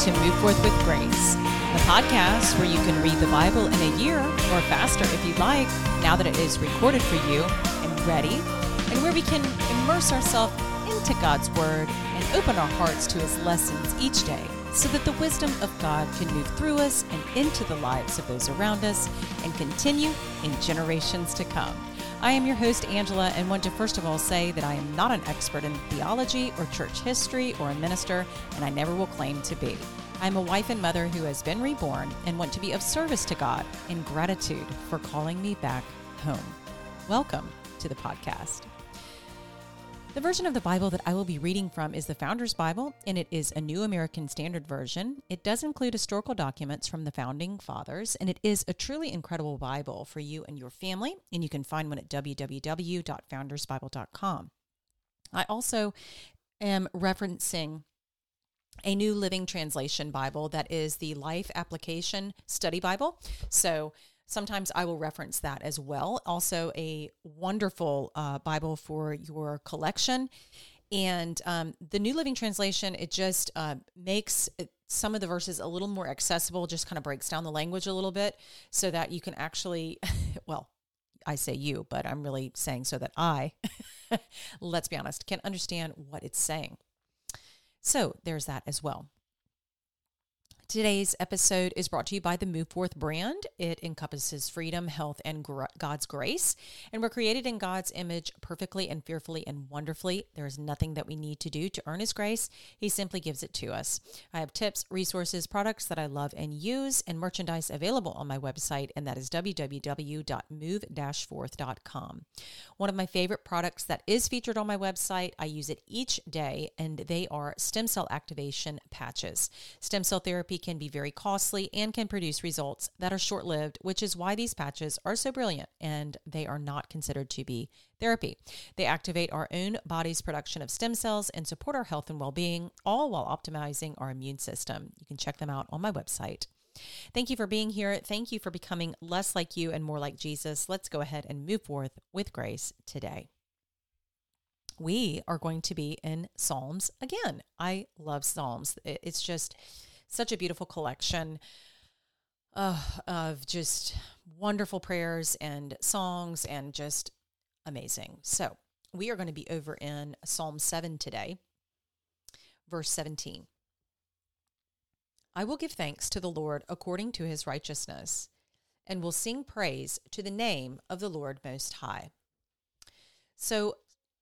Forth with Grace, the podcast where you can read the Bible in a year or faster if you'd like, now that it is recorded for you and ready, and where we can immerse ourselves into God's Word and open our hearts to His lessons each day so that the wisdom of God can move through us and into the lives of those around us and continue in generations to come. I am your host, Angela, and want to first of all say that I am not an expert in theology or church history or a minister, and I never will claim to be. I'm a wife and mother who has been reborn and want to be of service to God in gratitude for calling me back home. Welcome to the podcast. The version of the Bible that I will be reading from is the Founders Bible, and it is a New American Standard Version. It does include historical documents from the founding fathers, and it is a truly incredible Bible for you and your family, and you can find one at www.foundersbible.com. I also am referencing a New Living Translation Bible that is the Life Application Study Bible. So sometimes I will reference that as well. Also, a wonderful uh, Bible for your collection. And um, the New Living Translation, it just uh, makes some of the verses a little more accessible, just kind of breaks down the language a little bit so that you can actually, well, I say you, but I'm really saying so that I, let's be honest, can understand what it's saying. So there's that as well. Today's episode is brought to you by the Move Forth brand. It encompasses freedom, health, and gr- God's grace. And we're created in God's image perfectly and fearfully and wonderfully. There is nothing that we need to do to earn His grace. He simply gives it to us. I have tips, resources, products that I love and use, and merchandise available on my website, and that is www.move-forth.com. One of my favorite products that is featured on my website, I use it each day, and they are stem cell activation patches. Stem cell therapy can be very costly and can produce results that are short lived, which is why these patches are so brilliant and they are not considered to be therapy. They activate our own body's production of stem cells and support our health and well being, all while optimizing our immune system. You can check them out on my website. Thank you for being here. Thank you for becoming less like you and more like Jesus. Let's go ahead and move forth with grace today we are going to be in Psalms again. I love Psalms. It's just such a beautiful collection uh, of just wonderful prayers and songs and just amazing. So we are going to be over in Psalm 7 today, verse 17. I will give thanks to the Lord according to his righteousness, and will sing praise to the name of the Lord Most High. So,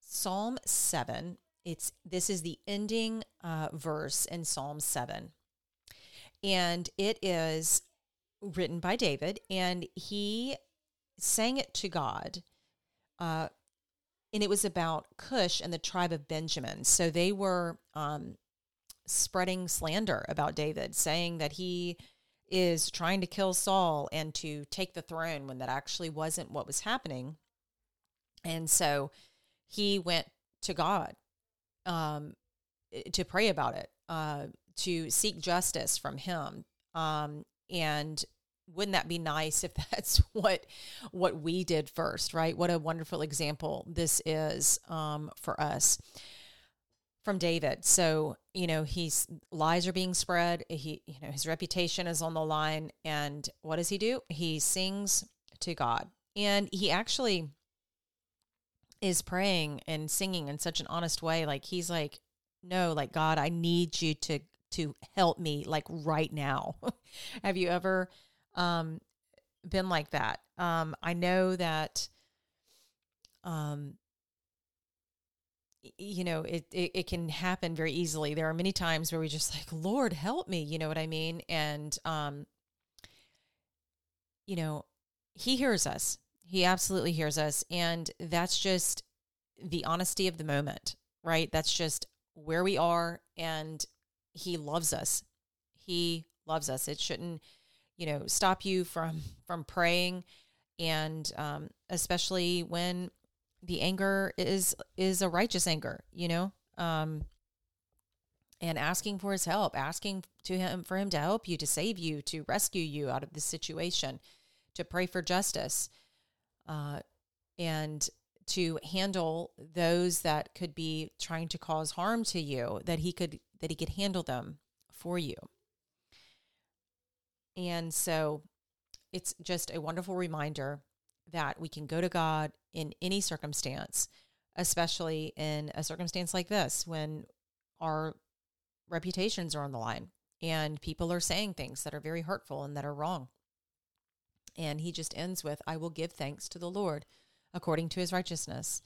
Psalm 7, it's this is the ending uh, verse in Psalm 7 and it is written by David, and he sang it to God. Uh, and it was about Cush and the tribe of Benjamin. So they were um, spreading slander about David, saying that he is trying to kill Saul and to take the throne when that actually wasn't what was happening. And so he went to God um, to pray about it. Uh, to seek justice from him. Um, and wouldn't that be nice if that's what what we did first, right? What a wonderful example this is um, for us from David. So you know, he's lies are being spread. He you know his reputation is on the line, and what does he do? He sings to God, and he actually is praying and singing in such an honest way. Like he's like, no, like God, I need you to to help me like right now. Have you ever um, been like that? Um, I know that um, you know it, it, it can happen very easily. There are many times where we just like lord help me you know what i mean? And um you know he hears us. He absolutely hears us. And that's just the honesty of the moment right? That's just where we are. And he loves us. He loves us. It shouldn't, you know, stop you from from praying, and um, especially when the anger is is a righteous anger. You know, um, and asking for his help, asking to him for him to help you, to save you, to rescue you out of this situation, to pray for justice, uh, and to handle those that could be trying to cause harm to you, that he could that he could handle them for you. And so it's just a wonderful reminder that we can go to God in any circumstance, especially in a circumstance like this when our reputations are on the line and people are saying things that are very hurtful and that are wrong. And he just ends with, I will give thanks to the Lord according to his righteousness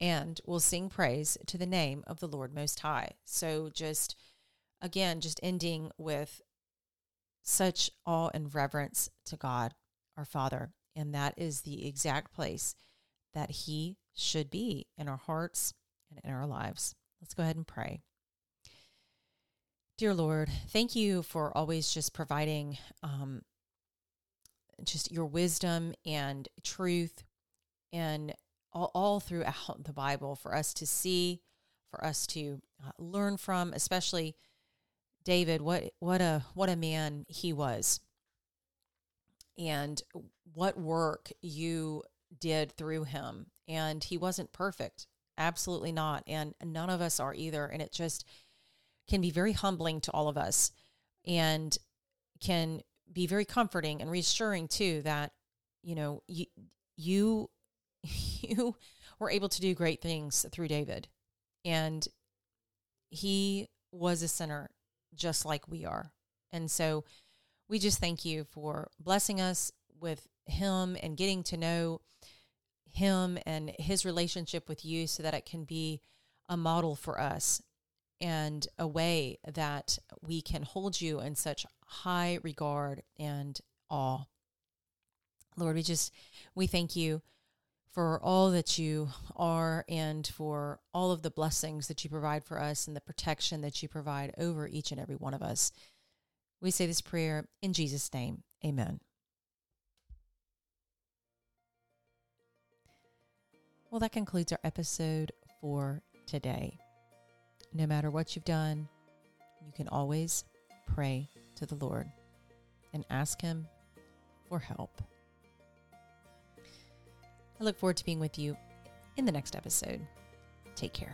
and will sing praise to the name of the Lord Most High. So just again, just ending with such awe and reverence to God, our Father. And that is the exact place that He should be in our hearts and in our lives. Let's go ahead and pray. Dear Lord, thank you for always just providing um, just your wisdom and truth and all, all throughout the Bible for us to see, for us to uh, learn from, especially David. What what a what a man he was, and what work you did through him. And he wasn't perfect, absolutely not, and none of us are either. And it just can be very humbling to all of us, and can be very comforting and reassuring too that you know you you you were able to do great things through David. And he was a sinner just like we are. And so we just thank you for blessing us with him and getting to know him and his relationship with you so that it can be a model for us and a way that we can hold you in such high regard and awe. Lord, we just we thank you for all that you are and for all of the blessings that you provide for us and the protection that you provide over each and every one of us. We say this prayer in Jesus' name. Amen. Well, that concludes our episode for today. No matter what you've done, you can always pray to the Lord and ask Him for help. I look forward to being with you in the next episode. Take care.